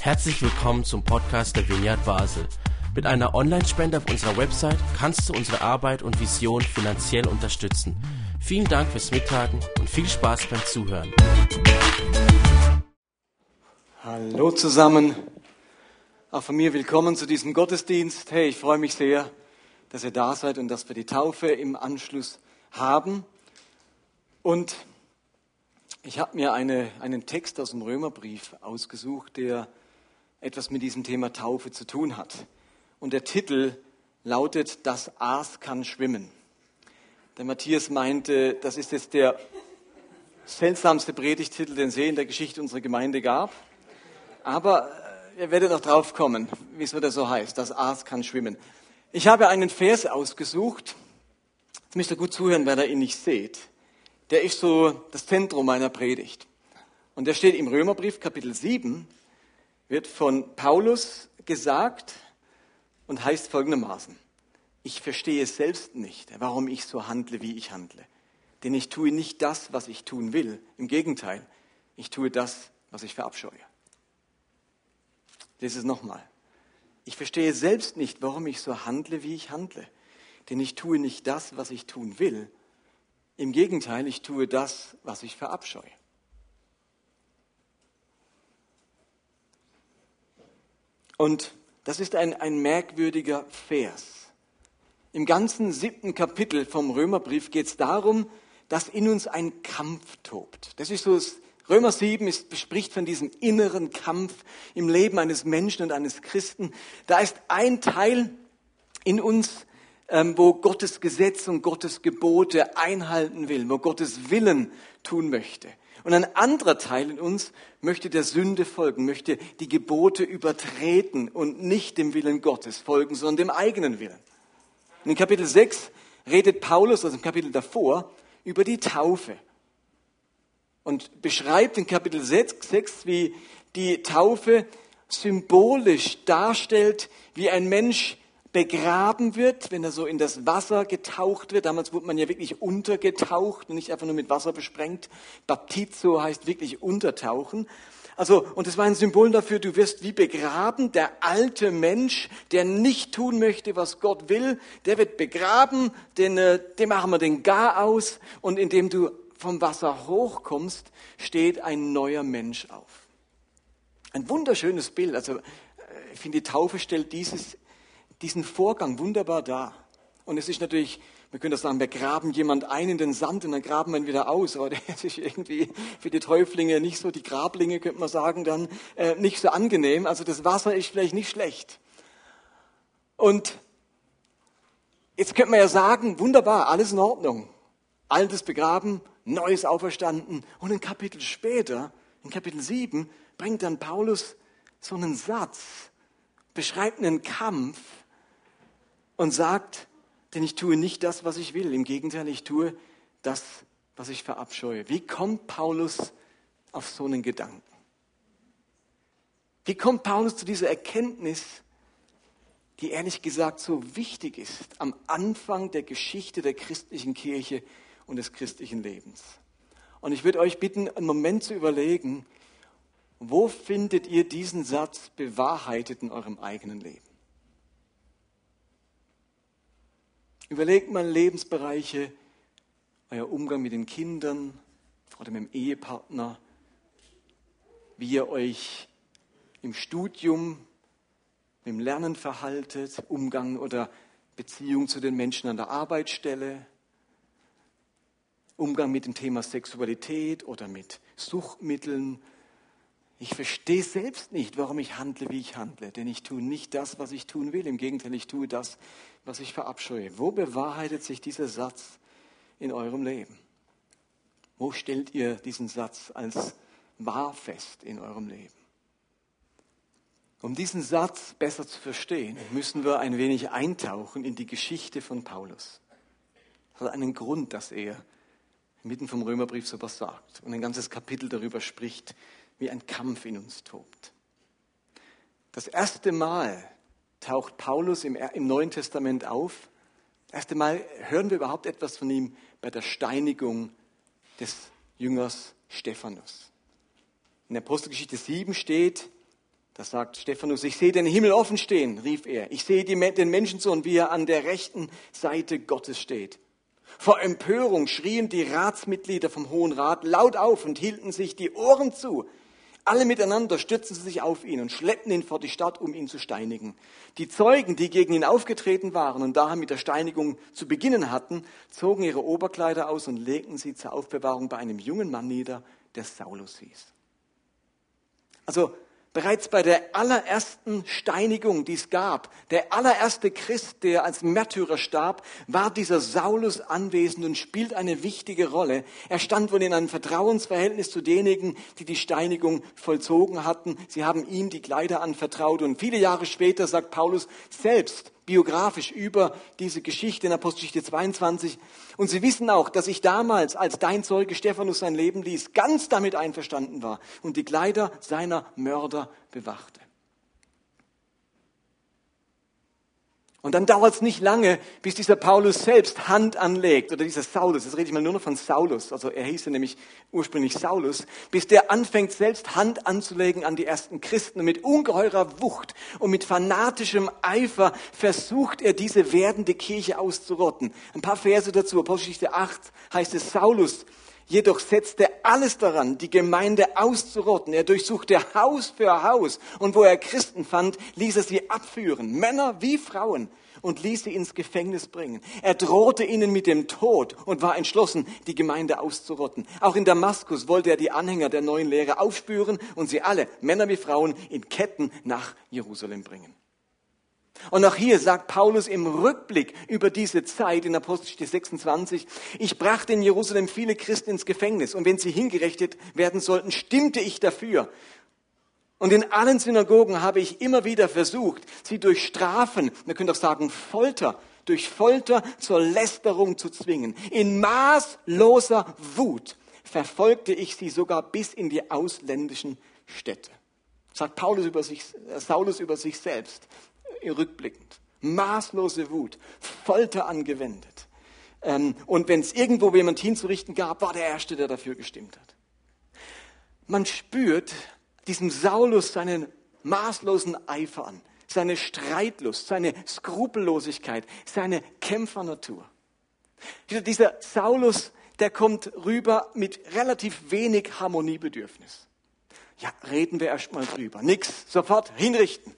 Herzlich willkommen zum Podcast der Vineyard Basel. Mit einer Online-Spende auf unserer Website kannst du unsere Arbeit und Vision finanziell unterstützen. Vielen Dank fürs Mittagen und viel Spaß beim Zuhören. Hallo zusammen. Auch von mir willkommen zu diesem Gottesdienst. Hey, ich freue mich sehr, dass ihr da seid und dass wir die Taufe im Anschluss haben. Und ich habe mir eine, einen Text aus dem Römerbrief ausgesucht, der etwas mit diesem Thema Taufe zu tun hat. Und der Titel lautet Das Aas kann schwimmen. Der Matthias meinte, das ist jetzt der seltsamste Predigtitel, den es in der Geschichte unserer Gemeinde gab. Aber äh, ihr werdet noch drauf kommen, wieso das so heißt. Das Aas kann schwimmen. Ich habe einen Vers ausgesucht. Jetzt müsst ihr gut zuhören, wer ihr ihn nicht seht. Der ist so das Zentrum meiner Predigt. Und der steht im Römerbrief Kapitel 7, wird von Paulus gesagt und heißt folgendermaßen. Ich verstehe selbst nicht, warum ich so handle, wie ich handle. Denn ich tue nicht das, was ich tun will. Im Gegenteil, ich tue das, was ich verabscheue. Das ist nochmal. Ich verstehe selbst nicht, warum ich so handle, wie ich handle. Denn ich tue nicht das, was ich tun will. Im Gegenteil, ich tue das, was ich verabscheue. Und das ist ein, ein merkwürdiger Vers. Im ganzen siebten Kapitel vom Römerbrief geht es darum, dass in uns ein Kampf tobt. Das ist so Römer 7 ist, bespricht von diesem inneren Kampf im Leben eines Menschen und eines Christen. Da ist ein Teil in uns, wo Gottes Gesetz und Gottes Gebote einhalten will, wo Gottes Willen tun möchte. Und ein anderer Teil in uns möchte der Sünde folgen, möchte die Gebote übertreten und nicht dem Willen Gottes folgen, sondern dem eigenen Willen. in Kapitel 6 redet Paulus, also im Kapitel davor, über die Taufe und beschreibt in Kapitel 6, 6 wie die Taufe symbolisch darstellt, wie ein Mensch begraben wird, wenn er so in das Wasser getaucht wird. Damals wurde man ja wirklich untergetaucht und nicht einfach nur mit Wasser besprengt. Baptizo heißt wirklich untertauchen. Also, und es war ein Symbol dafür, du wirst wie begraben. Der alte Mensch, der nicht tun möchte, was Gott will, der wird begraben, den, äh, dem machen wir den Gar aus. Und indem du vom Wasser hochkommst, steht ein neuer Mensch auf. Ein wunderschönes Bild. Also äh, ich finde, die Taufe stellt dieses, diesen Vorgang wunderbar dar. Und es ist natürlich, wir können das sagen, wir graben jemand ein in den Sand und dann graben wir ihn wieder aus. Aber das ist irgendwie für die Täuflinge nicht so, die Grablinge könnte man sagen, dann äh, nicht so angenehm. Also das Wasser ist vielleicht nicht schlecht. Und jetzt könnte man ja sagen, wunderbar, alles in Ordnung. Altes begraben, Neues auferstanden. Und ein Kapitel später, in Kapitel 7, bringt dann Paulus so einen Satz, beschreibt einen Kampf und sagt, denn ich tue nicht das, was ich will. Im Gegenteil, ich tue das, was ich verabscheue. Wie kommt Paulus auf so einen Gedanken? Wie kommt Paulus zu dieser Erkenntnis, die ehrlich gesagt so wichtig ist am Anfang der Geschichte der christlichen Kirche und des christlichen Lebens. Und ich würde euch bitten, einen Moment zu überlegen, wo findet ihr diesen Satz bewahrheitet in eurem eigenen Leben? Überlegt mal Lebensbereiche, euer Umgang mit den Kindern oder mit dem Ehepartner, wie ihr euch im Studium, dem Lernen verhaltet, Umgang oder Beziehung zu den Menschen an der Arbeitsstelle, Umgang mit dem Thema Sexualität oder mit Suchtmitteln. Ich verstehe selbst nicht, warum ich handle, wie ich handle, denn ich tue nicht das, was ich tun will. Im Gegenteil, ich tue das, was ich verabscheue. Wo bewahrheitet sich dieser Satz in eurem Leben? Wo stellt ihr diesen Satz als wahr fest in eurem Leben? Um diesen Satz besser zu verstehen, müssen wir ein wenig eintauchen in die Geschichte von Paulus. Das hat einen Grund, dass er mitten vom Römerbrief so was sagt und ein ganzes Kapitel darüber spricht, wie ein Kampf in uns tobt. Das erste Mal taucht Paulus im, im Neuen Testament auf. Das erste Mal hören wir überhaupt etwas von ihm bei der Steinigung des Jüngers Stephanus. In der Apostelgeschichte 7 steht, da sagt Stephanus, ich sehe den Himmel offen stehen, rief er. Ich sehe den Menschensohn, wie er an der rechten Seite Gottes steht. Vor Empörung schrien die Ratsmitglieder vom Hohen Rat laut auf und hielten sich die Ohren zu. Alle miteinander stürzten sie sich auf ihn und schleppten ihn vor die Stadt, um ihn zu steinigen. Die Zeugen, die gegen ihn aufgetreten waren und daher mit der Steinigung zu beginnen hatten, zogen ihre Oberkleider aus und legten sie zur Aufbewahrung bei einem jungen Mann nieder, der Saulus hieß. Also Bereits bei der allerersten Steinigung, die es gab, der allererste Christ, der als Märtyrer starb, war dieser Saulus anwesend und spielt eine wichtige Rolle. Er stand wohl in einem Vertrauensverhältnis zu denjenigen, die die Steinigung vollzogen hatten. Sie haben ihm die Kleider anvertraut und viele Jahre später sagt Paulus selbst, biografisch über diese Geschichte in Apostelgeschichte 22. Und sie wissen auch, dass ich damals, als dein Zeuge Stephanus sein Leben ließ, ganz damit einverstanden war und die Kleider seiner Mörder bewachte. Und dann dauert es nicht lange, bis dieser Paulus selbst Hand anlegt, oder dieser Saulus, jetzt rede ich mal nur noch von Saulus, also er hieß ja nämlich ursprünglich Saulus, bis der anfängt selbst Hand anzulegen an die ersten Christen und mit ungeheurer Wucht und mit fanatischem Eifer versucht er diese werdende Kirche auszurotten. Ein paar Verse dazu, Apostelgeschichte 8 heißt es, Saulus jedoch setzte alles daran, die Gemeinde auszurotten. Er durchsuchte Haus für Haus und wo er Christen fand, ließ er sie abführen, Männer wie Frauen, und ließ sie ins Gefängnis bringen. Er drohte ihnen mit dem Tod und war entschlossen, die Gemeinde auszurotten. Auch in Damaskus wollte er die Anhänger der neuen Lehre aufspüren und sie alle, Männer wie Frauen, in Ketten nach Jerusalem bringen. Und auch hier sagt Paulus im Rückblick über diese Zeit in Apostelgeschichte 26, ich brachte in Jerusalem viele Christen ins Gefängnis und wenn sie hingerichtet werden sollten, stimmte ich dafür. Und in allen Synagogen habe ich immer wieder versucht, sie durch Strafen, man könnte auch sagen Folter, durch Folter zur Lästerung zu zwingen. In maßloser Wut verfolgte ich sie sogar bis in die ausländischen Städte. Sagt Paulus über sich, äh, Saulus über sich selbst rückblickend. Maßlose Wut, Folter angewendet. Ähm, und wenn es irgendwo jemand hinzurichten gab, war der Erste, der dafür gestimmt hat. Man spürt diesem Saulus seinen maßlosen Eifer an, seine Streitlust, seine Skrupellosigkeit, seine Kämpfernatur. Dieser Saulus, der kommt rüber mit relativ wenig Harmoniebedürfnis. Ja, reden wir erst mal drüber. Nix, sofort hinrichten.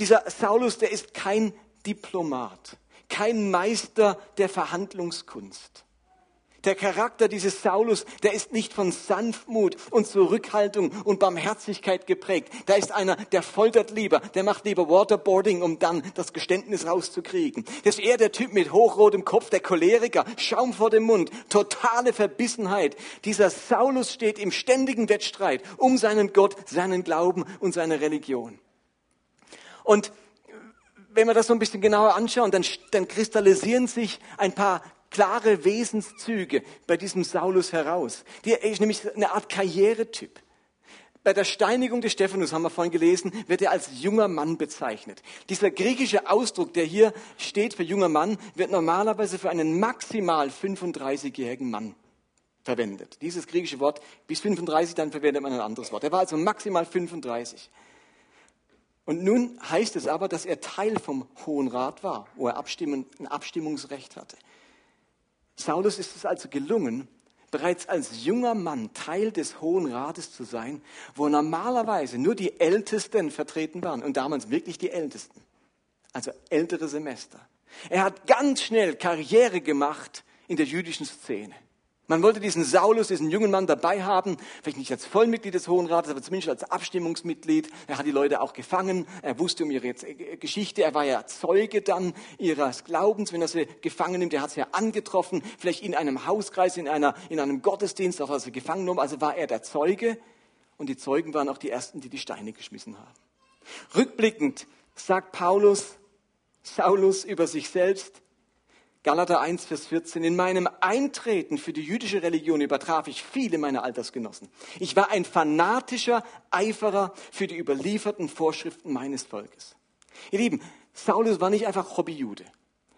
Dieser Saulus, der ist kein Diplomat, kein Meister der Verhandlungskunst. Der Charakter dieses Saulus, der ist nicht von Sanftmut und Zurückhaltung und Barmherzigkeit geprägt. Da ist einer, der foltert lieber, der macht lieber Waterboarding, um dann das Geständnis rauszukriegen. Das ist eher der Typ mit hochrotem Kopf, der Choleriker, Schaum vor dem Mund, totale Verbissenheit. Dieser Saulus steht im ständigen Wettstreit um seinen Gott, seinen Glauben und seine Religion. Und wenn wir das so ein bisschen genauer anschauen, dann, dann kristallisieren sich ein paar klare Wesenszüge bei diesem Saulus heraus. Der ist nämlich eine Art Karrieretyp. Bei der Steinigung des Stephanus, haben wir vorhin gelesen, wird er als junger Mann bezeichnet. Dieser griechische Ausdruck, der hier steht für junger Mann, wird normalerweise für einen maximal 35-jährigen Mann verwendet. Dieses griechische Wort, bis 35, dann verwendet man ein anderes Wort. Er war also maximal 35. Und nun heißt es aber, dass er Teil vom Hohen Rat war, wo er Abstimmen, ein Abstimmungsrecht hatte. Saulus ist es also gelungen, bereits als junger Mann Teil des Hohen Rates zu sein, wo normalerweise nur die Ältesten vertreten waren und damals wirklich die Ältesten, also ältere Semester. Er hat ganz schnell Karriere gemacht in der jüdischen Szene. Man wollte diesen Saulus, diesen jungen Mann dabei haben, vielleicht nicht als Vollmitglied des Hohen Rates, aber zumindest als Abstimmungsmitglied. Er hat die Leute auch gefangen, er wusste um ihre äh, Geschichte, er war ja Zeuge dann ihres Glaubens, wenn er sie gefangen nimmt. Er hat sie ja angetroffen, vielleicht in einem Hauskreis, in, einer, in einem Gottesdienst, auch als er gefangen genommen. Also war er der Zeuge und die Zeugen waren auch die Ersten, die die Steine geschmissen haben. Rückblickend sagt Paulus, Saulus über sich selbst, Galater 1, Vers 14. In meinem Eintreten für die jüdische Religion übertraf ich viele meiner Altersgenossen. Ich war ein fanatischer Eiferer für die überlieferten Vorschriften meines Volkes. Ihr Lieben, Saulus war nicht einfach Hobbyjude.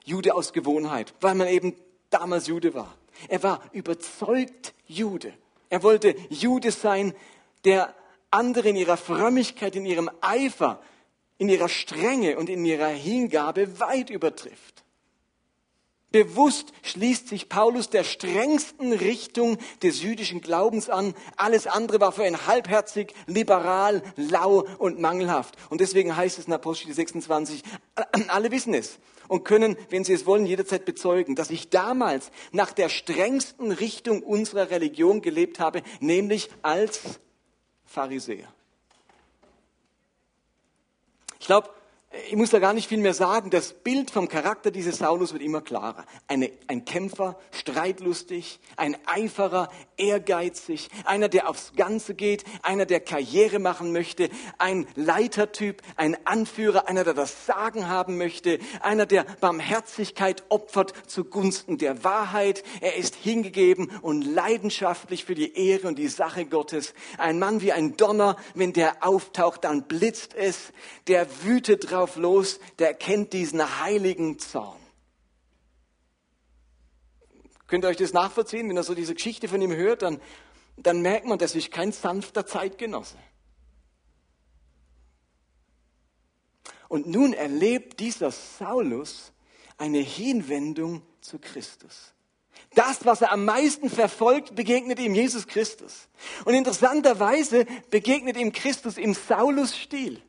Jude aus Gewohnheit, weil man eben damals Jude war. Er war überzeugt Jude. Er wollte Jude sein, der andere in ihrer Frömmigkeit, in ihrem Eifer, in ihrer Strenge und in ihrer Hingabe weit übertrifft. Bewusst schließt sich Paulus der strengsten Richtung des jüdischen Glaubens an. Alles andere war für ihn halbherzig, liberal, lau und mangelhaft. Und deswegen heißt es in Apostel 26, alle wissen es und können, wenn sie es wollen, jederzeit bezeugen, dass ich damals nach der strengsten Richtung unserer Religion gelebt habe, nämlich als Pharisäer. Ich glaube, ich muss da gar nicht viel mehr sagen. Das Bild vom Charakter dieses Saulus wird immer klarer. Eine, ein Kämpfer, streitlustig, ein Eiferer, ehrgeizig, einer, der aufs Ganze geht, einer, der Karriere machen möchte, ein Leitertyp, ein Anführer, einer, der das Sagen haben möchte, einer, der Barmherzigkeit opfert zugunsten der Wahrheit. Er ist hingegeben und leidenschaftlich für die Ehre und die Sache Gottes. Ein Mann wie ein Donner, wenn der auftaucht, dann blitzt es. Der wütet drauf drauf los, der kennt diesen heiligen Zorn. Könnt ihr euch das nachvollziehen? Wenn ihr so diese Geschichte von ihm hört, dann, dann merkt man, das ist kein sanfter Zeitgenosse. Und nun erlebt dieser Saulus eine Hinwendung zu Christus. Das, was er am meisten verfolgt, begegnet ihm Jesus Christus. Und interessanterweise begegnet ihm Christus im Saulus-Stil.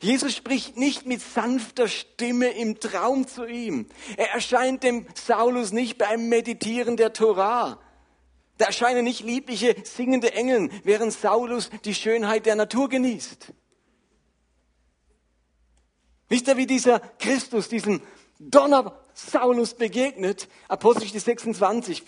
Jesus spricht nicht mit sanfter Stimme im Traum zu ihm. Er erscheint dem Saulus nicht beim Meditieren der Torah. Da erscheinen nicht liebliche singende Engel, während Saulus die Schönheit der Natur genießt. Wisst ihr, wie dieser Christus diesem Donner Saulus begegnet? Apostelgeschichte 26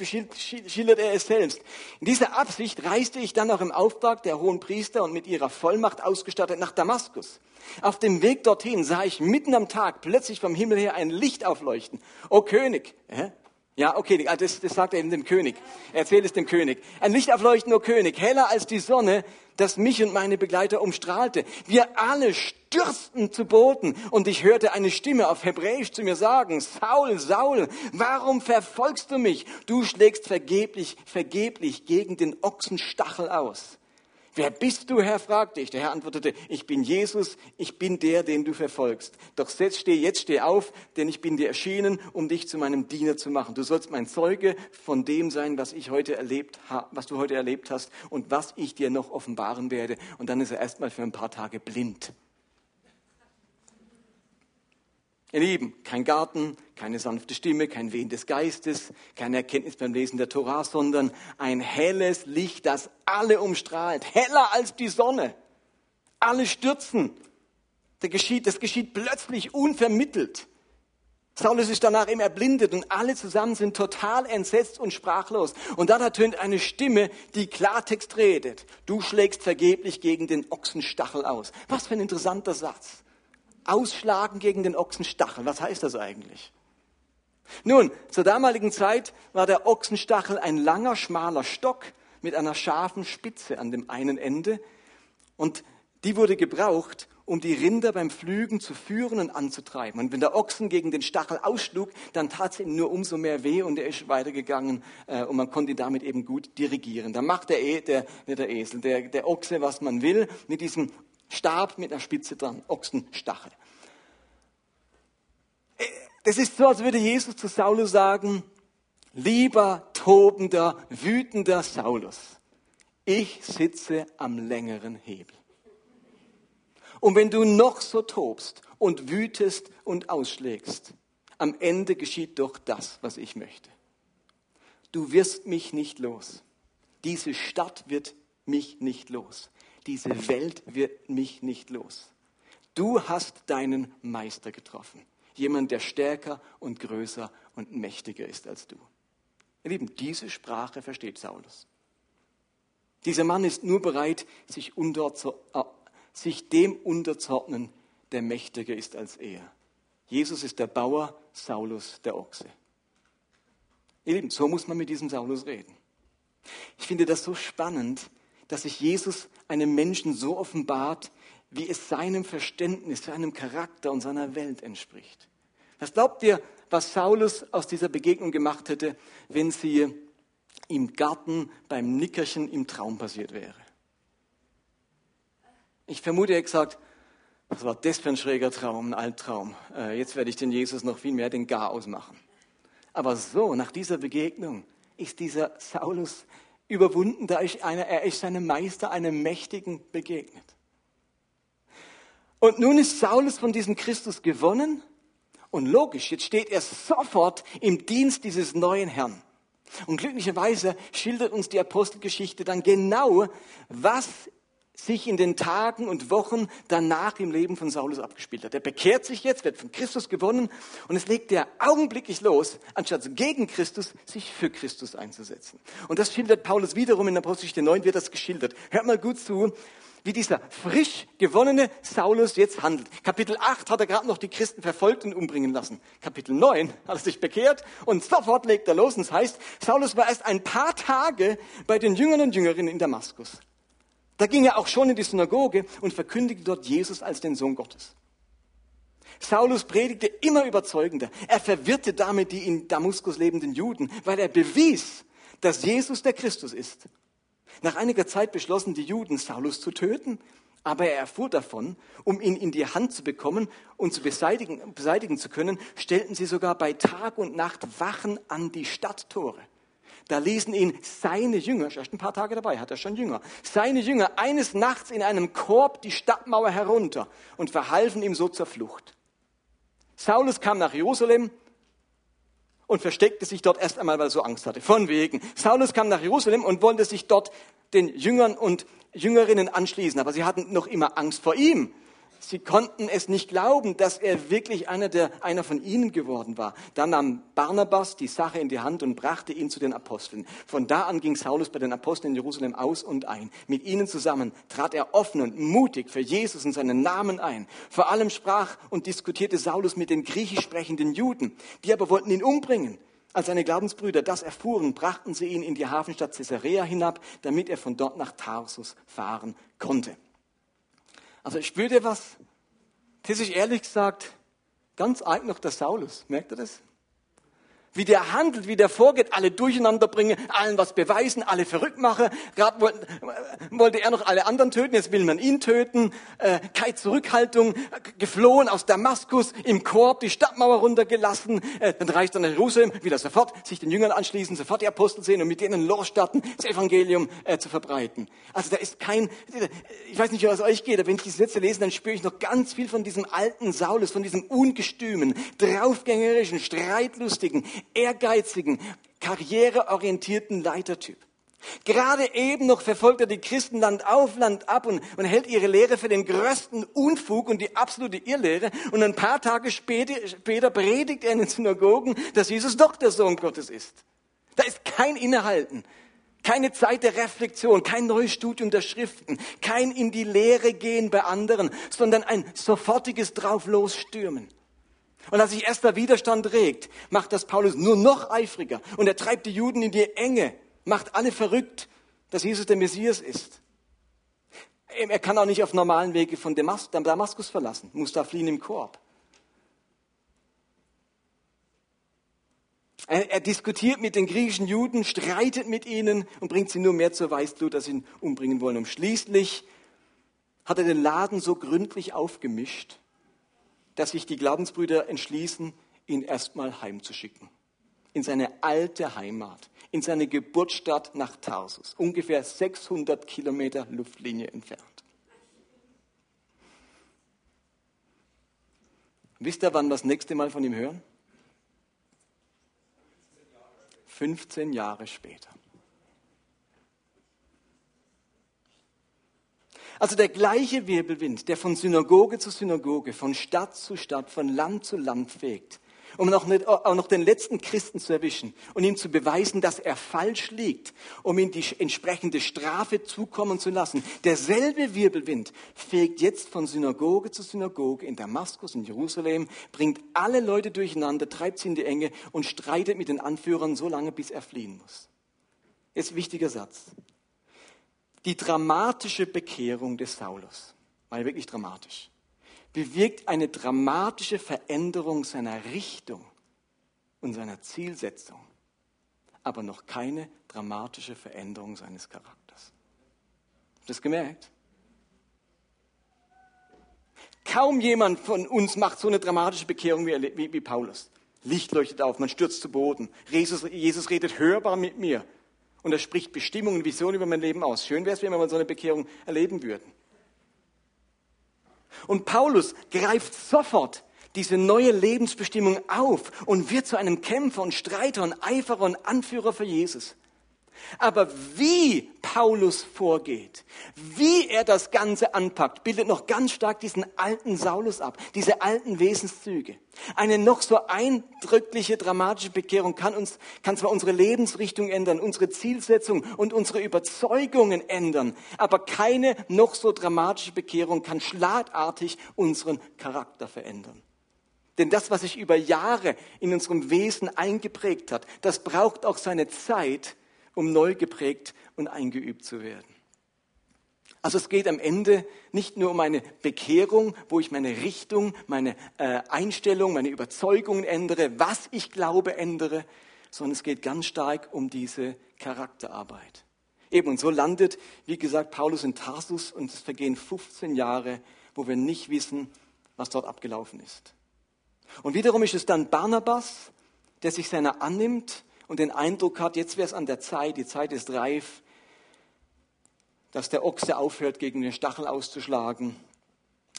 schildert er es selbst. In dieser Absicht reiste ich dann auch im Auftrag der hohen Priester und mit ihrer Vollmacht ausgestattet nach Damaskus. Auf dem Weg dorthin sah ich mitten am Tag plötzlich vom Himmel her ein Licht aufleuchten. O König, äh? Ja, okay, ah, das, das sagt er eben dem König. Er erzählt es dem König. Ein Licht aufleuchten, o König, heller als die Sonne, das mich und meine Begleiter umstrahlte. Wir alle stürzten zu Boden und ich hörte eine Stimme auf Hebräisch zu mir sagen, Saul, Saul, warum verfolgst du mich? Du schlägst vergeblich, vergeblich gegen den Ochsenstachel aus. Wer bist du, Herr? fragte ich. Der Herr antwortete, ich bin Jesus, ich bin der, den du verfolgst. Doch jetzt steh, jetzt steh auf, denn ich bin dir erschienen, um dich zu meinem Diener zu machen. Du sollst mein Zeuge von dem sein, was ich heute erlebt was du heute erlebt hast und was ich dir noch offenbaren werde. Und dann ist er erstmal für ein paar Tage blind. Ihr Lieben, kein Garten, keine sanfte Stimme, kein Wehen des Geistes, keine Erkenntnis beim Lesen der Torah, sondern ein helles Licht, das alle umstrahlt, heller als die Sonne. Alle stürzen. Das geschieht, das geschieht plötzlich unvermittelt. Saulus ist danach eben erblindet und alle zusammen sind total entsetzt und sprachlos. Und dann ertönt eine Stimme, die Klartext redet. Du schlägst vergeblich gegen den Ochsenstachel aus. Was für ein interessanter Satz ausschlagen gegen den Ochsenstachel. Was heißt das eigentlich? Nun, zur damaligen Zeit war der Ochsenstachel ein langer, schmaler Stock mit einer scharfen Spitze an dem einen Ende und die wurde gebraucht, um die Rinder beim Pflügen zu führen und anzutreiben. Und wenn der Ochsen gegen den Stachel ausschlug, dann tat es ihm nur umso mehr weh und er ist weitergegangen äh, und man konnte ihn damit eben gut dirigieren. Da macht der, e, der, der Esel, der, der Ochse, was man will, mit diesem Stab mit einer Spitze dran, Ochsenstachel. Das ist so, als würde Jesus zu Saulus sagen, lieber tobender, wütender Saulus, ich sitze am längeren Hebel. Und wenn du noch so tobst und wütest und ausschlägst, am Ende geschieht doch das, was ich möchte. Du wirst mich nicht los. Diese Stadt wird mich nicht los. Diese Welt wird mich nicht los. Du hast deinen Meister getroffen. Jemand, der stärker und größer und mächtiger ist als du. Ihr Lieben, diese Sprache versteht Saulus. Dieser Mann ist nur bereit, sich, unter, äh, sich dem unterzuordnen, der mächtiger ist als er. Jesus ist der Bauer, Saulus der Ochse. Ihr Lieben, so muss man mit diesem Saulus reden. Ich finde das so spannend, dass sich Jesus einem Menschen so offenbart, wie es seinem Verständnis, seinem Charakter und seiner Welt entspricht. Was glaubt ihr, was Saulus aus dieser Begegnung gemacht hätte, wenn sie im Garten beim Nickerchen im Traum passiert wäre. Ich vermute, er hat gesagt, was war das für ein schräger Traum, ein Albtraum. Äh, jetzt werde ich den Jesus noch viel mehr den Gar ausmachen. Aber so, nach dieser Begegnung, ist dieser Saulus überwunden. Da ist einer, er ist seinem Meister, einem Mächtigen begegnet. Und nun ist Saulus von diesem Christus gewonnen. Und logisch, jetzt steht er sofort im Dienst dieses neuen Herrn. Und glücklicherweise schildert uns die Apostelgeschichte dann genau, was sich in den Tagen und Wochen danach im Leben von Saulus abgespielt hat. Er bekehrt sich jetzt, wird von Christus gewonnen und es legt er augenblicklich los, anstatt gegen Christus, sich für Christus einzusetzen. Und das schildert Paulus wiederum in Apostelgeschichte 9, wird das geschildert. Hört mal gut zu, wie dieser frisch gewonnene Saulus jetzt handelt. Kapitel 8 hat er gerade noch die Christen verfolgt und umbringen lassen. Kapitel 9 hat er sich bekehrt und sofort legt er los. Und das heißt, Saulus war erst ein paar Tage bei den Jüngern und Jüngerinnen in Damaskus. Da ging er auch schon in die Synagoge und verkündigte dort Jesus als den Sohn Gottes. Saulus predigte immer überzeugender. Er verwirrte damit die in Damaskus lebenden Juden, weil er bewies, dass Jesus der Christus ist. Nach einiger Zeit beschlossen die Juden, Saulus zu töten, aber er erfuhr davon, um ihn in die Hand zu bekommen und zu beseitigen, beseitigen zu können, stellten sie sogar bei Tag und Nacht Wachen an die Stadttore. Da ließen ihn seine Jünger, erst ein paar Tage dabei, hat er schon Jünger, seine Jünger eines Nachts in einem Korb die Stadtmauer herunter und verhalfen ihm so zur Flucht. Saulus kam nach Jerusalem und versteckte sich dort erst einmal, weil er so Angst hatte. Von wegen. Saulus kam nach Jerusalem und wollte sich dort den Jüngern und Jüngerinnen anschließen, aber sie hatten noch immer Angst vor ihm. Sie konnten es nicht glauben, dass er wirklich einer, der, einer von ihnen geworden war. Dann nahm Barnabas die Sache in die Hand und brachte ihn zu den Aposteln. Von da an ging Saulus bei den Aposteln in Jerusalem aus und ein. Mit ihnen zusammen trat er offen und mutig für Jesus und seinen Namen ein. Vor allem sprach und diskutierte Saulus mit den griechisch sprechenden Juden. Die aber wollten ihn umbringen. Als seine Glaubensbrüder das erfuhren, brachten sie ihn in die Hafenstadt Caesarea hinab, damit er von dort nach Tarsus fahren konnte. Also spürt ihr was? Das ist ehrlich gesagt ganz arg noch der Saulus. Merkt ihr das? Wie der handelt, wie der vorgeht, alle durcheinander bringen, allen was beweisen, alle verrückt machen. Gerade wollte, wollte er noch alle anderen töten, jetzt will man ihn töten. Äh, keine Zurückhaltung, geflohen aus Damaskus, im Korb die Stadtmauer runtergelassen. Äh, dann reicht er nach Jerusalem, wieder sofort sich den Jüngern anschließen, sofort die Apostel sehen und mit denen losstarten, das Evangelium äh, zu verbreiten. Also da ist kein, ich weiß nicht, wie es euch geht, aber wenn ich diese Sätze lese, dann spüre ich noch ganz viel von diesem alten Saulus, von diesem ungestümen, draufgängerischen, streitlustigen, ehrgeizigen, karriereorientierten Leitertyp. Gerade eben noch verfolgt er die Christen Land auf, Land ab und, und hält ihre Lehre für den größten Unfug und die absolute Irrlehre. Und ein paar Tage später, später predigt er in den Synagogen, dass Jesus doch der Sohn Gottes ist. Da ist kein Innehalten, keine Zeit der Reflexion, kein neues Studium der Schriften, kein in die Lehre gehen bei anderen, sondern ein sofortiges Drauflosstürmen. Und als sich erster Widerstand regt, macht das Paulus nur noch eifriger. Und er treibt die Juden in die Enge, macht alle verrückt, dass Jesus der Messias ist. Er kann auch nicht auf normalen Wege von Damaskus verlassen, muss da fliehen im Korb. Er, er, diskutiert mit den griechischen Juden, streitet mit ihnen und bringt sie nur mehr zur Weißglut, dass sie ihn umbringen wollen. Und schließlich hat er den Laden so gründlich aufgemischt, dass sich die Glaubensbrüder entschließen, ihn erstmal heimzuschicken. In seine alte Heimat, in seine Geburtsstadt nach Tarsus, ungefähr 600 Kilometer Luftlinie entfernt. Wisst ihr, wann wir das nächste Mal von ihm hören? 15 Jahre später. Also der gleiche Wirbelwind, der von Synagoge zu Synagoge, von Stadt zu Stadt, von Land zu Land fegt, um noch nicht, auch noch den letzten Christen zu erwischen und ihm zu beweisen, dass er falsch liegt, um ihm die entsprechende Strafe zukommen zu lassen. Derselbe Wirbelwind fegt jetzt von Synagoge zu Synagoge in Damaskus, in Jerusalem, bringt alle Leute durcheinander, treibt sie in die Enge und streitet mit den Anführern so lange, bis er fliehen muss. Jetzt wichtiger Satz die dramatische Bekehrung des Saulus, war wirklich dramatisch, bewirkt eine dramatische Veränderung seiner Richtung und seiner Zielsetzung. aber noch keine dramatische Veränderung seines Charakters. Habt ihr das gemerkt? Kaum jemand von uns macht so eine dramatische Bekehrung wie, wie, wie Paulus. Licht leuchtet auf, man stürzt zu Boden. Jesus, Jesus redet hörbar mit mir. Und er spricht Bestimmungen, Visionen über mein Leben aus. Schön wäre es, wenn wir mal so eine Bekehrung erleben würden. Und Paulus greift sofort diese neue Lebensbestimmung auf und wird zu einem Kämpfer und Streiter und Eiferer und Anführer für Jesus. Aber wie Paulus vorgeht, wie er das Ganze anpackt, bildet noch ganz stark diesen alten Saulus ab, diese alten Wesenszüge. Eine noch so eindrückliche, dramatische Bekehrung kann uns, kann zwar unsere Lebensrichtung ändern, unsere Zielsetzung und unsere Überzeugungen ändern, aber keine noch so dramatische Bekehrung kann schlagartig unseren Charakter verändern. Denn das, was sich über Jahre in unserem Wesen eingeprägt hat, das braucht auch seine Zeit, um neu geprägt und eingeübt zu werden. Also es geht am Ende nicht nur um eine Bekehrung, wo ich meine Richtung, meine äh, Einstellung, meine Überzeugungen ändere, was ich glaube ändere, sondern es geht ganz stark um diese Charakterarbeit. Eben, und so landet, wie gesagt, Paulus in Tarsus und es vergehen 15 Jahre, wo wir nicht wissen, was dort abgelaufen ist. Und wiederum ist es dann Barnabas, der sich seiner annimmt und den Eindruck hat, jetzt wäre es an der Zeit, die Zeit ist reif, dass der Ochse aufhört, gegen den Stachel auszuschlagen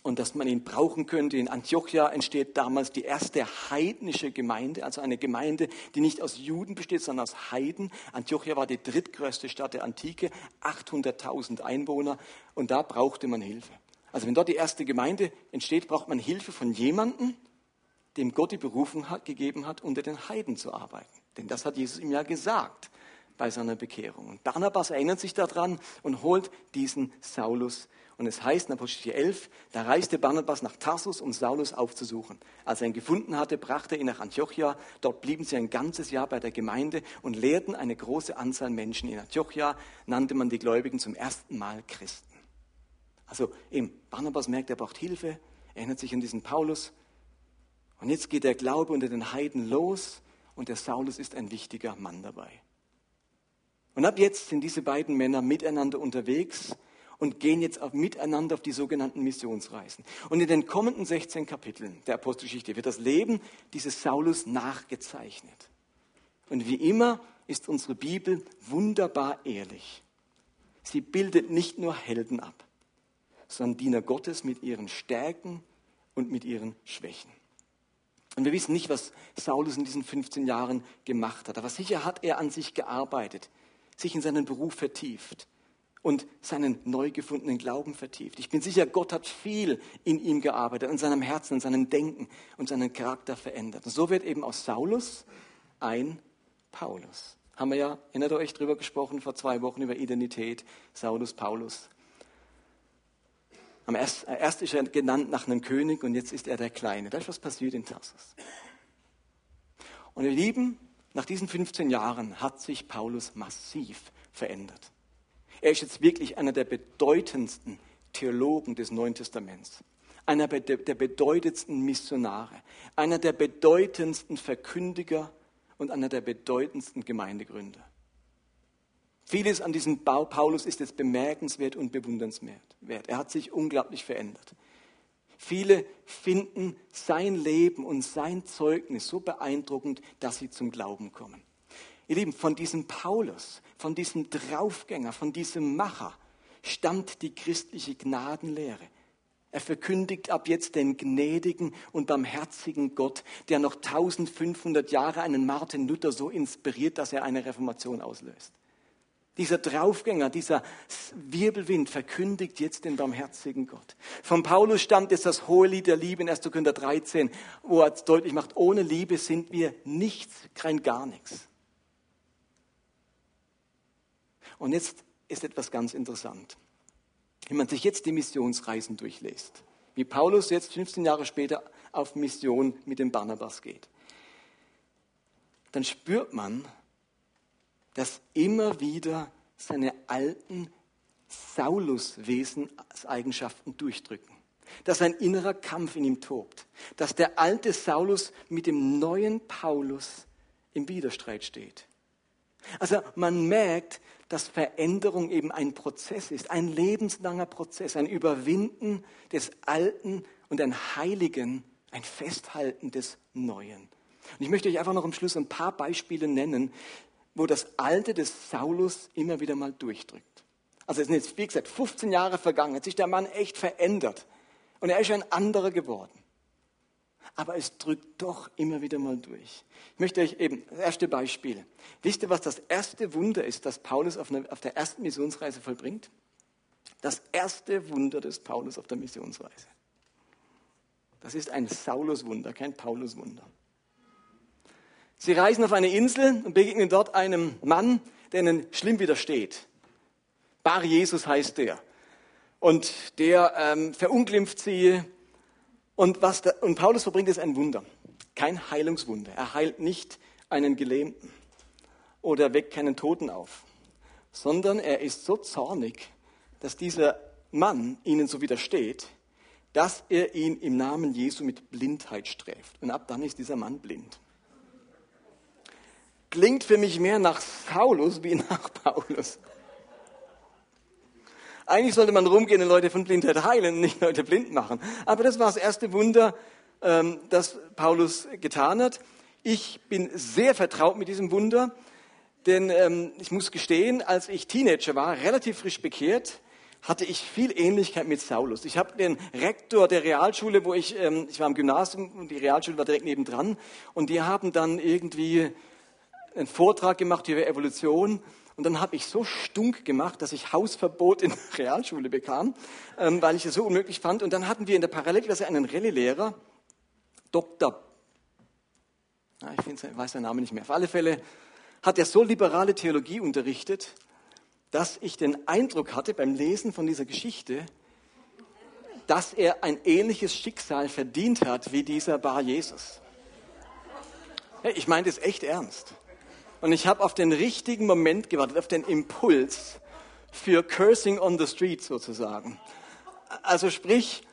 und dass man ihn brauchen könnte. In Antiochia entsteht damals die erste heidnische Gemeinde, also eine Gemeinde, die nicht aus Juden besteht, sondern aus Heiden. Antiochia war die drittgrößte Stadt der Antike, 800.000 Einwohner und da brauchte man Hilfe. Also wenn dort die erste Gemeinde entsteht, braucht man Hilfe von jemandem, dem Gott die Berufung hat, gegeben hat, unter den Heiden zu arbeiten. Denn das hat Jesus ihm ja gesagt bei seiner Bekehrung. Und Barnabas erinnert sich daran und holt diesen Saulus. Und es heißt in Apostel 11, da reiste Barnabas nach Tarsus, um Saulus aufzusuchen. Als er ihn gefunden hatte, brachte er ihn nach Antiochia. Dort blieben sie ein ganzes Jahr bei der Gemeinde und lehrten eine große Anzahl Menschen. In Antiochia nannte man die Gläubigen zum ersten Mal Christen. Also eben, Barnabas merkt, er braucht Hilfe, erinnert sich an diesen Paulus. Und jetzt geht der Glaube unter den Heiden los und der Saulus ist ein wichtiger Mann dabei. Und ab jetzt sind diese beiden Männer miteinander unterwegs und gehen jetzt auf, miteinander auf die sogenannten Missionsreisen. Und in den kommenden 16 Kapiteln der Apostelgeschichte wird das Leben dieses Saulus nachgezeichnet. Und wie immer ist unsere Bibel wunderbar ehrlich. Sie bildet nicht nur Helden ab, sondern Diener Gottes mit ihren Stärken und mit ihren Schwächen. Und wir wissen nicht, was Saulus in diesen 15 Jahren gemacht hat. Aber sicher hat er an sich gearbeitet, sich in seinen Beruf vertieft und seinen neu gefundenen Glauben vertieft. Ich bin sicher, Gott hat viel in ihm gearbeitet, an seinem Herzen, an seinem Denken und seinen Charakter verändert. Und so wird eben aus Saulus ein Paulus. Haben wir ja, erinnert euch drüber gesprochen, vor zwei Wochen über Identität, Saulus, Paulus. Am erst, erst ist er genannt nach einem König und jetzt ist er der Kleine. Das ist was passiert in Tarsus. Und ihr Lieben, nach diesen 15 Jahren hat sich Paulus massiv verändert. Er ist jetzt wirklich einer der bedeutendsten Theologen des Neuen Testaments, einer der bedeutendsten Missionare, einer der bedeutendsten Verkündiger und einer der bedeutendsten Gemeindegründer. Vieles an diesem Paulus ist jetzt bemerkenswert und bewundernswert. Er hat sich unglaublich verändert. Viele finden sein Leben und sein Zeugnis so beeindruckend, dass sie zum Glauben kommen. Ihr Lieben, von diesem Paulus, von diesem Draufgänger, von diesem Macher stammt die christliche Gnadenlehre. Er verkündigt ab jetzt den gnädigen und barmherzigen Gott, der noch 1500 Jahre einen Martin Luther so inspiriert, dass er eine Reformation auslöst. Dieser Draufgänger, dieser Wirbelwind verkündigt jetzt den barmherzigen Gott. Von Paulus stammt jetzt das hohe Lied der Liebe in 1. Korinther 13, wo er deutlich macht, ohne Liebe sind wir nichts, kein gar nichts. Und jetzt ist etwas ganz interessant. Wenn man sich jetzt die Missionsreisen durchlässt, wie Paulus jetzt 15 Jahre später auf Mission mit dem Barnabas geht, dann spürt man, dass immer wieder seine alten Saulus-Wesenseigenschaften durchdrücken. Dass ein innerer Kampf in ihm tobt. Dass der alte Saulus mit dem neuen Paulus im Widerstreit steht. Also man merkt, dass Veränderung eben ein Prozess ist, ein lebenslanger Prozess, ein Überwinden des Alten und ein Heiligen, ein Festhalten des Neuen. Und ich möchte euch einfach noch am Schluss ein paar Beispiele nennen, wo das Alte des Saulus immer wieder mal durchdrückt. Also es sind jetzt, wie gesagt, 15 Jahre vergangen, hat sich der Mann echt verändert und er ist ein anderer geworden. Aber es drückt doch immer wieder mal durch. Ich möchte euch eben das erste Beispiel. Wisst ihr, was das erste Wunder ist, das Paulus auf, eine, auf der ersten Missionsreise vollbringt? Das erste Wunder des Paulus auf der Missionsreise. Das ist ein Saulus-Wunder, kein Paulus-Wunder. Sie reisen auf eine Insel und begegnen dort einem Mann, der ihnen schlimm widersteht. Bar Jesus heißt der. Und der ähm, verunglimpft sie. Und, was da, und Paulus verbringt ist ein Wunder. Kein Heilungswunder. Er heilt nicht einen Gelähmten oder weckt keinen Toten auf, sondern er ist so zornig, dass dieser Mann ihnen so widersteht, dass er ihn im Namen Jesu mit Blindheit sträft. Und ab dann ist dieser Mann blind. Klingt für mich mehr nach Saulus wie nach Paulus. Eigentlich sollte man rumgehen und Leute von Blindheit heilen, nicht Leute blind machen. Aber das war das erste Wunder, ähm, das Paulus getan hat. Ich bin sehr vertraut mit diesem Wunder, denn ähm, ich muss gestehen, als ich Teenager war, relativ frisch bekehrt, hatte ich viel Ähnlichkeit mit Saulus. Ich habe den Rektor der Realschule, wo ich, ähm, ich war im Gymnasium und die Realschule war direkt nebendran und die haben dann irgendwie einen Vortrag gemacht über Evolution und dann habe ich so stunk gemacht, dass ich Hausverbot in der Realschule bekam, ähm, weil ich es so unmöglich fand. Und dann hatten wir in der Parallelklasse einen Rallye-Lehrer, Dr. Na, ich, ich weiß seinen Namen nicht mehr. Auf alle Fälle hat er so liberale Theologie unterrichtet, dass ich den Eindruck hatte beim Lesen von dieser Geschichte, dass er ein ähnliches Schicksal verdient hat wie dieser Bar Jesus. Ich meine das echt ernst. Und ich habe auf den richtigen Moment gewartet, auf den Impuls für Cursing on the Street sozusagen. Also sprich,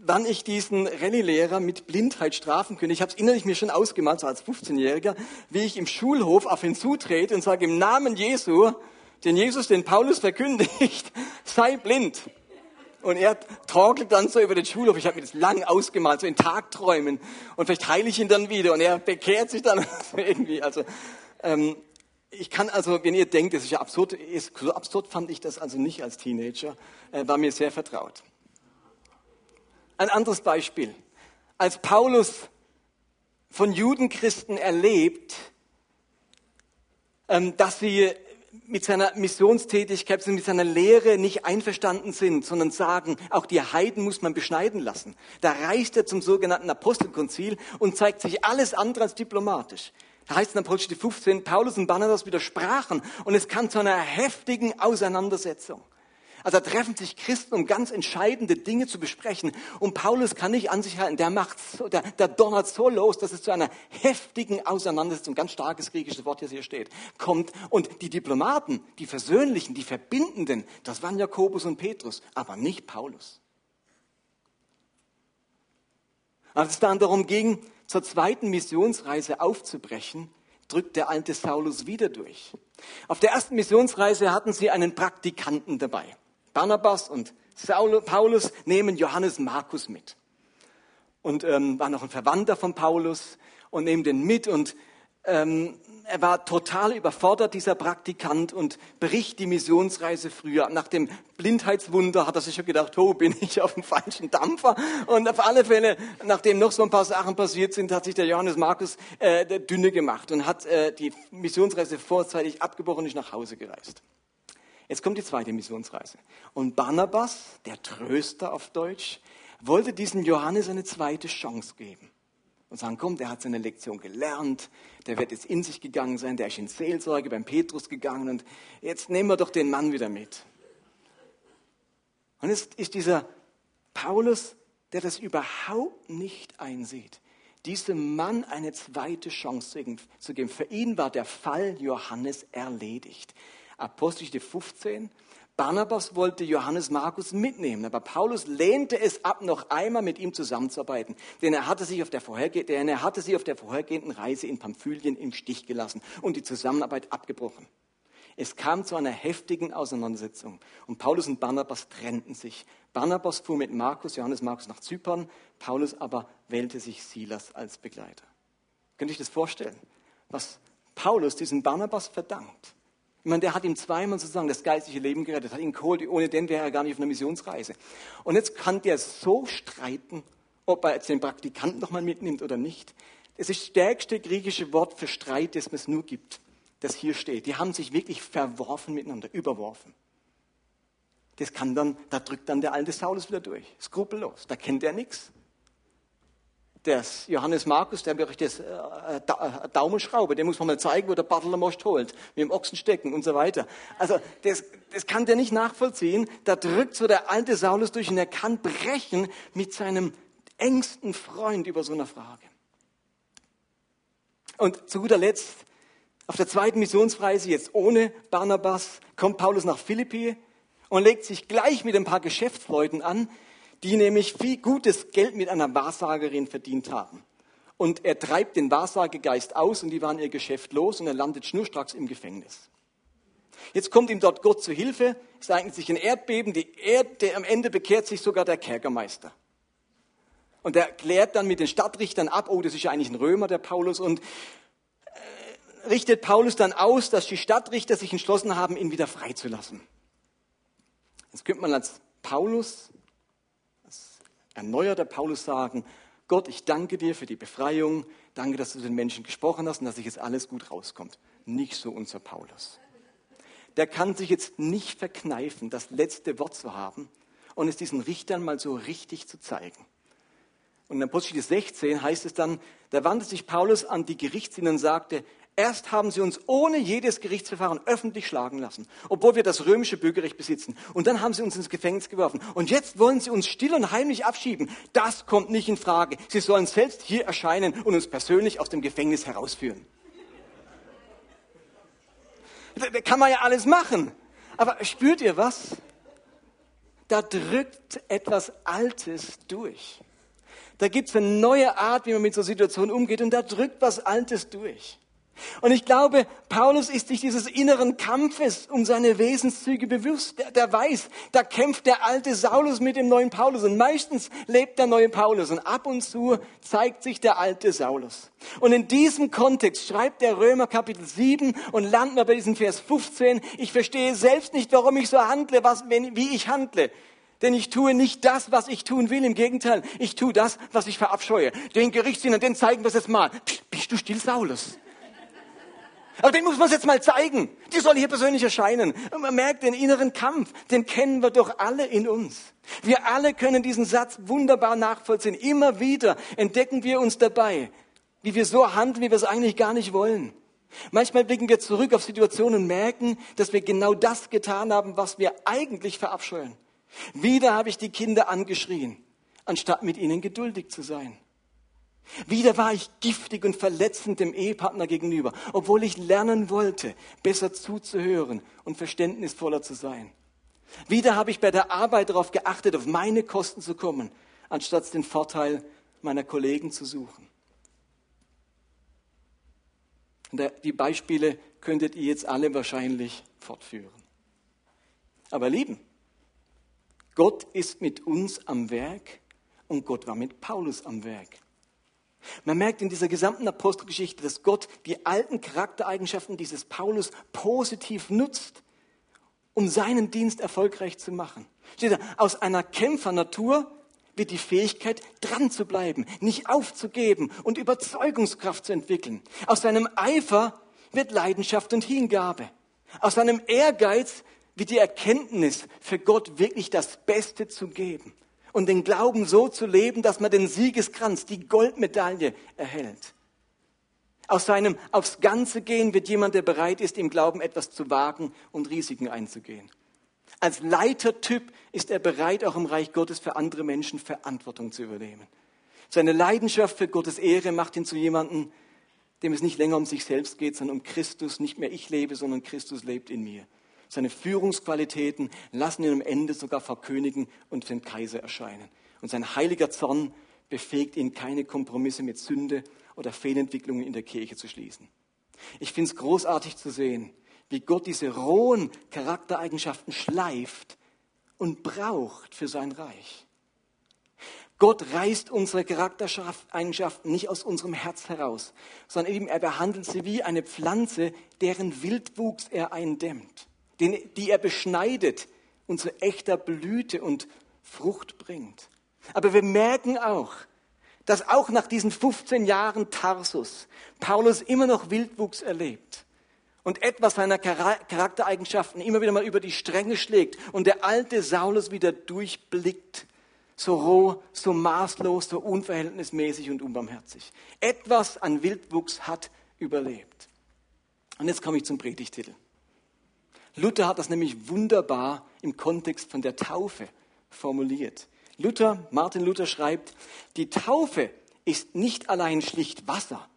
wann ich diesen Rallye-Lehrer mit Blindheit strafen könnte. Ich habe es innerlich mir schon ausgemalt, so als 15-Jähriger, wie ich im Schulhof auf ihn zutrete und sage, im Namen Jesu, den Jesus, den Paulus verkündigt, sei blind. Und er torkelt dann so über den Schulhof. Ich habe mir das lang ausgemalt, so in Tagträumen. Und vielleicht heile ich ihn dann wieder. Und er bekehrt sich dann irgendwie. Also ähm, ich kann also, wenn ihr denkt, das ist ja absurd, ist, so absurd fand ich das also nicht als Teenager, äh, war mir sehr vertraut. Ein anderes Beispiel. Als Paulus von Judenchristen erlebt, ähm, dass sie mit seiner Missionstätigkeit, mit seiner Lehre nicht einverstanden sind, sondern sagen, auch die Heiden muss man beschneiden lassen. Da reist er zum sogenannten Apostelkonzil und zeigt sich alles andere als diplomatisch. Da heißt es in Apostel 15, Paulus und Barnabas widersprachen und es kam zu einer heftigen Auseinandersetzung. Also da treffen sich Christen, um ganz entscheidende Dinge zu besprechen. Und Paulus kann nicht an sich halten. Der macht so, der, der donnert so los, dass es zu einer heftigen Auseinandersetzung, ganz starkes griechisches Wort, das hier steht, kommt. Und die Diplomaten, die Versöhnlichen, die Verbindenden, das waren Jakobus und Petrus, aber nicht Paulus. Als es dann darum ging, zur zweiten Missionsreise aufzubrechen, drückt der alte Saulus wieder durch. Auf der ersten Missionsreise hatten sie einen Praktikanten dabei. Barnabas und Paulus nehmen Johannes Markus mit. Und ähm, war noch ein Verwandter von Paulus und nehmen den mit und ähm, er war total überfordert, dieser Praktikant, und bricht die Missionsreise früher. Nach dem Blindheitswunder hat er sich schon gedacht, oh, bin ich auf dem falschen Dampfer. Und auf alle Fälle, nachdem noch so ein paar Sachen passiert sind, hat sich der Johannes Markus äh, dünne gemacht und hat äh, die Missionsreise vorzeitig abgebrochen und ist nach Hause gereist. Jetzt kommt die zweite Missionsreise. Und Barnabas, der Tröster auf Deutsch, wollte diesem Johannes eine zweite Chance geben und sagen, komm, der hat seine Lektion gelernt, der wird jetzt in sich gegangen sein, der ist in Seelsorge beim Petrus gegangen und jetzt nehmen wir doch den Mann wieder mit. Und jetzt ist dieser Paulus, der das überhaupt nicht einsieht, diesem Mann eine zweite Chance zu geben. Für ihn war der Fall Johannes erledigt. Apostelgeschichte 15, Barnabas wollte Johannes Markus mitnehmen, aber Paulus lehnte es ab, noch einmal mit ihm zusammenzuarbeiten, denn er hatte sich auf der, vorherge denn er hatte sie auf der vorhergehenden Reise in Pamphylien im Stich gelassen und die Zusammenarbeit abgebrochen. Es kam zu einer heftigen Auseinandersetzung und Paulus und Barnabas trennten sich. Barnabas fuhr mit Markus, Johannes Markus nach Zypern, Paulus aber wählte sich Silas als Begleiter. Könnt ihr euch das vorstellen, was Paulus diesem Barnabas verdankt? Ich meine, der hat ihm zweimal sozusagen das geistliche Leben gerettet, hat ihn geholt, ohne den wäre er gar nicht auf einer Missionsreise. Und jetzt kann der so streiten, ob er jetzt den Praktikanten nochmal mitnimmt oder nicht. Das ist das stärkste griechische Wort für Streit, das es nur gibt das hier steht. Die haben sich wirklich verworfen miteinander, überworfen. Das kann dann, da drückt dann der alte Saulus wieder durch. Skrupellos. Da kennt er nichts. Der Johannes Markus, der berichtet äh, äh, Daumenschraube, dem muss man mal zeigen, wo der Bartler Most holt, mit dem Ochsen stecken und so weiter. Also das, das kann der nicht nachvollziehen. Da drückt so der alte Saulus durch und er kann brechen mit seinem engsten Freund über so eine Frage. Und zu guter Letzt auf der zweiten Missionsreise, jetzt ohne Barnabas, kommt Paulus nach Philippi und legt sich gleich mit ein paar Geschäftsleuten an, die nämlich viel gutes Geld mit einer Wahrsagerin verdient haben. Und er treibt den Wahrsagegeist aus und die waren ihr Geschäft los und er landet schnurstracks im Gefängnis. Jetzt kommt ihm dort Gott zu Hilfe, es eignet sich ein Erdbeben, die Erde, am Ende bekehrt sich sogar der Kerkermeister. Und er klärt dann mit den Stadtrichtern ab, oh, das ist ja eigentlich ein Römer, der Paulus, und richtet Paulus dann aus, dass die Stadtrichter sich entschlossen haben, ihn wieder freizulassen. Jetzt könnte man als Paulus, erneuerter Paulus sagen, Gott, ich danke dir für die Befreiung, danke, dass du den Menschen gesprochen hast und dass sich jetzt alles gut rauskommt. Nicht so unser Paulus. Der kann sich jetzt nicht verkneifen, das letzte Wort zu haben und es diesen Richtern mal so richtig zu zeigen. Und in Apostelgeschichte 16 heißt es dann, da wandte sich Paulus an die Gerichtsdiener und sagte, Erst haben sie uns ohne jedes Gerichtsverfahren öffentlich schlagen lassen, obwohl wir das römische Bürgerrecht besitzen. Und dann haben sie uns ins Gefängnis geworfen. Und jetzt wollen sie uns still und heimlich abschieben. Das kommt nicht in Frage. Sie sollen selbst hier erscheinen und uns persönlich aus dem Gefängnis herausführen. Da kann man ja alles machen. Aber spürt ihr was? Da drückt etwas Altes durch. Da gibt es eine neue Art, wie man mit so Situationen umgeht und da drückt was Altes durch. Und ich glaube, Paulus ist sich dieses inneren Kampfes um seine Wesenszüge bewusst. Der, der, weiß, da kämpft der alte Saulus mit dem neuen Paulus. Und meistens lebt der neue Paulus. Und ab und zu zeigt sich der alte Saulus. Und in diesem Kontext schreibt der Römer Kapitel 7 und landen wir bei diesem Vers 15. Ich verstehe selbst nicht, warum ich so handle, was, wenn, wie ich handle. Denn ich tue nicht das, was ich tun will. Im Gegenteil, ich tue das, was ich verabscheue. Den Gerichtsdienern, den zeigen wir es jetzt mal. Psst, bist du still, Saulus? Aber den muss man jetzt mal zeigen. Die soll hier persönlich erscheinen. Und man merkt den inneren Kampf, den kennen wir doch alle in uns. Wir alle können diesen Satz wunderbar nachvollziehen. Immer wieder entdecken wir uns dabei, wie wir so handeln, wie wir es eigentlich gar nicht wollen. Manchmal blicken wir zurück auf Situationen und merken, dass wir genau das getan haben, was wir eigentlich verabscheuen. Wieder habe ich die Kinder angeschrien, anstatt mit ihnen geduldig zu sein. Wieder war ich giftig und verletzend dem Ehepartner gegenüber, obwohl ich lernen wollte, besser zuzuhören und verständnisvoller zu sein. Wieder habe ich bei der Arbeit darauf geachtet, auf meine Kosten zu kommen, anstatt den Vorteil meiner Kollegen zu suchen. Die Beispiele könntet ihr jetzt alle wahrscheinlich fortführen. Aber lieben, Gott ist mit uns am Werk und Gott war mit Paulus am Werk. Man merkt in dieser gesamten Apostelgeschichte, dass Gott die alten Charaktereigenschaften dieses Paulus positiv nutzt, um seinen Dienst erfolgreich zu machen. Steht da, aus einer Kämpfernatur wird die Fähigkeit, dran zu bleiben, nicht aufzugeben und Überzeugungskraft zu entwickeln. Aus seinem Eifer wird Leidenschaft und Hingabe. Aus seinem Ehrgeiz wird die Erkenntnis, für Gott wirklich das Beste zu geben und den Glauben so zu leben, dass man den Siegeskranz, die Goldmedaille erhält. Aus seinem aufs Ganze gehen wird jemand, der bereit ist, im Glauben etwas zu wagen und Risiken einzugehen. Als Leitertyp ist er bereit, auch im Reich Gottes für andere Menschen Verantwortung zu übernehmen. Seine Leidenschaft für Gottes Ehre macht ihn zu jemandem, dem es nicht länger um sich selbst geht, sondern um Christus. Nicht mehr ich lebe, sondern Christus lebt in mir. Seine Führungsqualitäten lassen ihn am Ende sogar vor Königen und dem Kaiser erscheinen. Und sein heiliger Zorn befähigt ihn, keine Kompromisse mit Sünde oder Fehlentwicklungen in der Kirche zu schließen. Ich finde es großartig zu sehen, wie Gott diese rohen Charaktereigenschaften schleift und braucht für sein Reich. Gott reißt unsere Charaktereigenschaften nicht aus unserem Herz heraus, sondern eben er behandelt sie wie eine Pflanze, deren Wildwuchs er eindämmt, die er beschneidet zu echter Blüte und Frucht bringt. Aber wir merken auch, dass auch nach diesen 15 Jahren Tarsus Paulus immer noch Wildwuchs erlebt und etwas seiner Charaktereigenschaften immer wieder mal über die Stränge schlägt und der alte Saulus wieder durchblickt. So roh, so maßlos, so unverhältnismäßig und unbarmherzig. Etwas an Wildwuchs hat überlebt. Und jetzt komme ich zum Predigtitel. Luther hat das nämlich wunderbar im Kontext von der Taufe formuliert. Luther, Martin Luther schreibt, die Taufe ist nicht allein schlicht Wasser,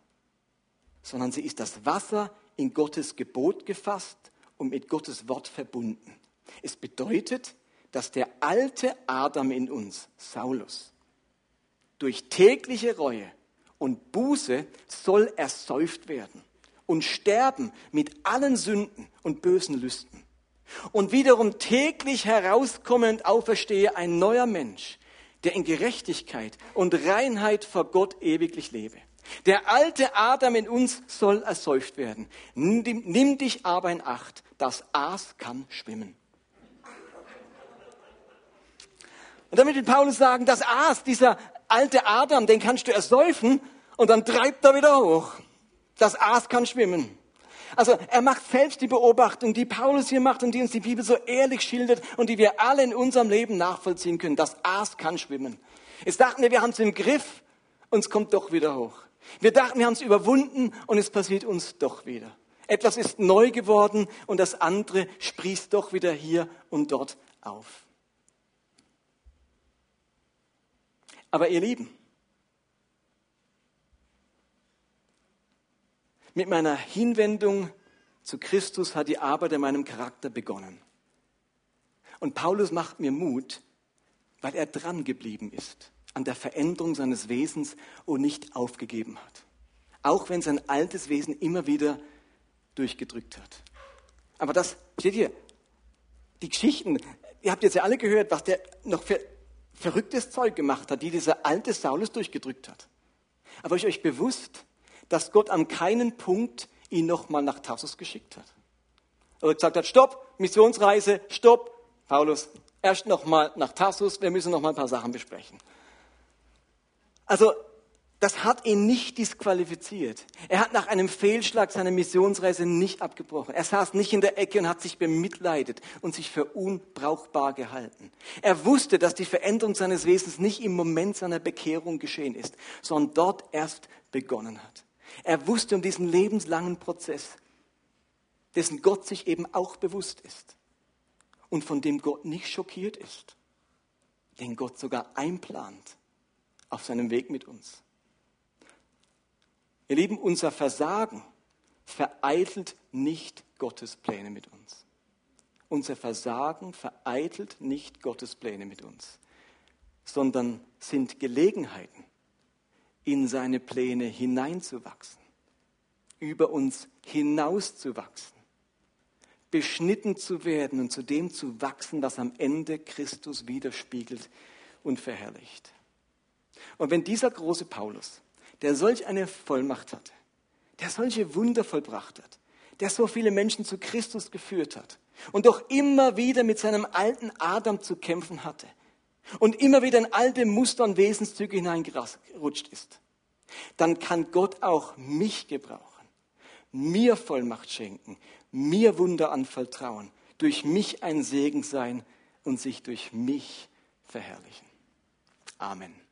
sondern sie ist das Wasser in Gottes Gebot gefasst und mit Gottes Wort verbunden. Es bedeutet, dass der alte Adam in uns, Saulus, durch tägliche Reue und Buße soll ersäuft werden und sterben mit allen Sünden und bösen Lüsten. Und wiederum täglich herauskommend auferstehe ein neuer Mensch, der in Gerechtigkeit und Reinheit vor Gott ewiglich lebe. Der alte Adam in uns soll ersäuft werden. Nimm, nimm dich aber in Acht, das Aas kann schwimmen. Und damit will Paulus sagen, das Aas, dieser alte Adam, den kannst du ersäufen und dann treibt er wieder hoch. Das Aas kann schwimmen. Also er macht selbst die Beobachtung, die Paulus hier macht und die uns die Bibel so ehrlich schildert und die wir alle in unserem Leben nachvollziehen können. Das Aas kann schwimmen. Jetzt dachten wir, wir haben es im Griff und es kommt doch wieder hoch. Wir dachten, wir haben es überwunden und es passiert uns doch wieder. Etwas ist neu geworden und das andere sprießt doch wieder hier und dort auf. Aber ihr Lieben, Mit meiner Hinwendung zu Christus hat die Arbeit an meinem Charakter begonnen. Und Paulus macht mir Mut, weil er dran geblieben ist an der Veränderung seines Wesens und nicht aufgegeben hat. Auch wenn sein altes Wesen immer wieder durchgedrückt hat. Aber das, steht hier, die Geschichten, ihr habt jetzt ja alle gehört, was der noch für verrücktes Zeug gemacht hat, die dieser alte Saulus durchgedrückt hat. Aber ist euch bewusst, dass Gott an keinen Punkt ihn nochmal nach Tarsus geschickt hat. Oder gesagt hat, stopp, Missionsreise, stopp, Paulus, erst nochmal nach Tarsus, wir müssen nochmal ein paar Sachen besprechen. Also, das hat ihn nicht disqualifiziert. Er hat nach einem Fehlschlag seine Missionsreise nicht abgebrochen. Er saß nicht in der Ecke und hat sich bemitleidet und sich für unbrauchbar gehalten. Er wusste, dass die Veränderung seines Wesens nicht im Moment seiner Bekehrung geschehen ist, sondern dort erst begonnen hat. Er wusste um diesen lebenslangen Prozess, dessen Gott sich eben auch bewusst ist und von dem Gott nicht schockiert ist, den Gott sogar einplant auf seinem Weg mit uns. Ihr Lieben, unser Versagen vereitelt nicht Gottes Pläne mit uns. Unser Versagen vereitelt nicht Gottes Pläne mit uns, sondern sind Gelegenheiten, in seine Pläne hineinzuwachsen, über uns hinauszuwachsen, beschnitten zu werden und zu dem zu wachsen, was am Ende Christus widerspiegelt und verherrlicht. Und wenn dieser große Paulus, der solch eine Vollmacht hatte, der solche Wunder vollbracht hat, der so viele Menschen zu Christus geführt hat und doch immer wieder mit seinem alten Adam zu kämpfen hatte, und immer wieder in alte Muster und Wesenszüge hineingerutscht ist, dann kann Gott auch mich gebrauchen, mir Vollmacht schenken, mir Wunder anvertrauen, durch mich ein Segen sein und sich durch mich verherrlichen. Amen.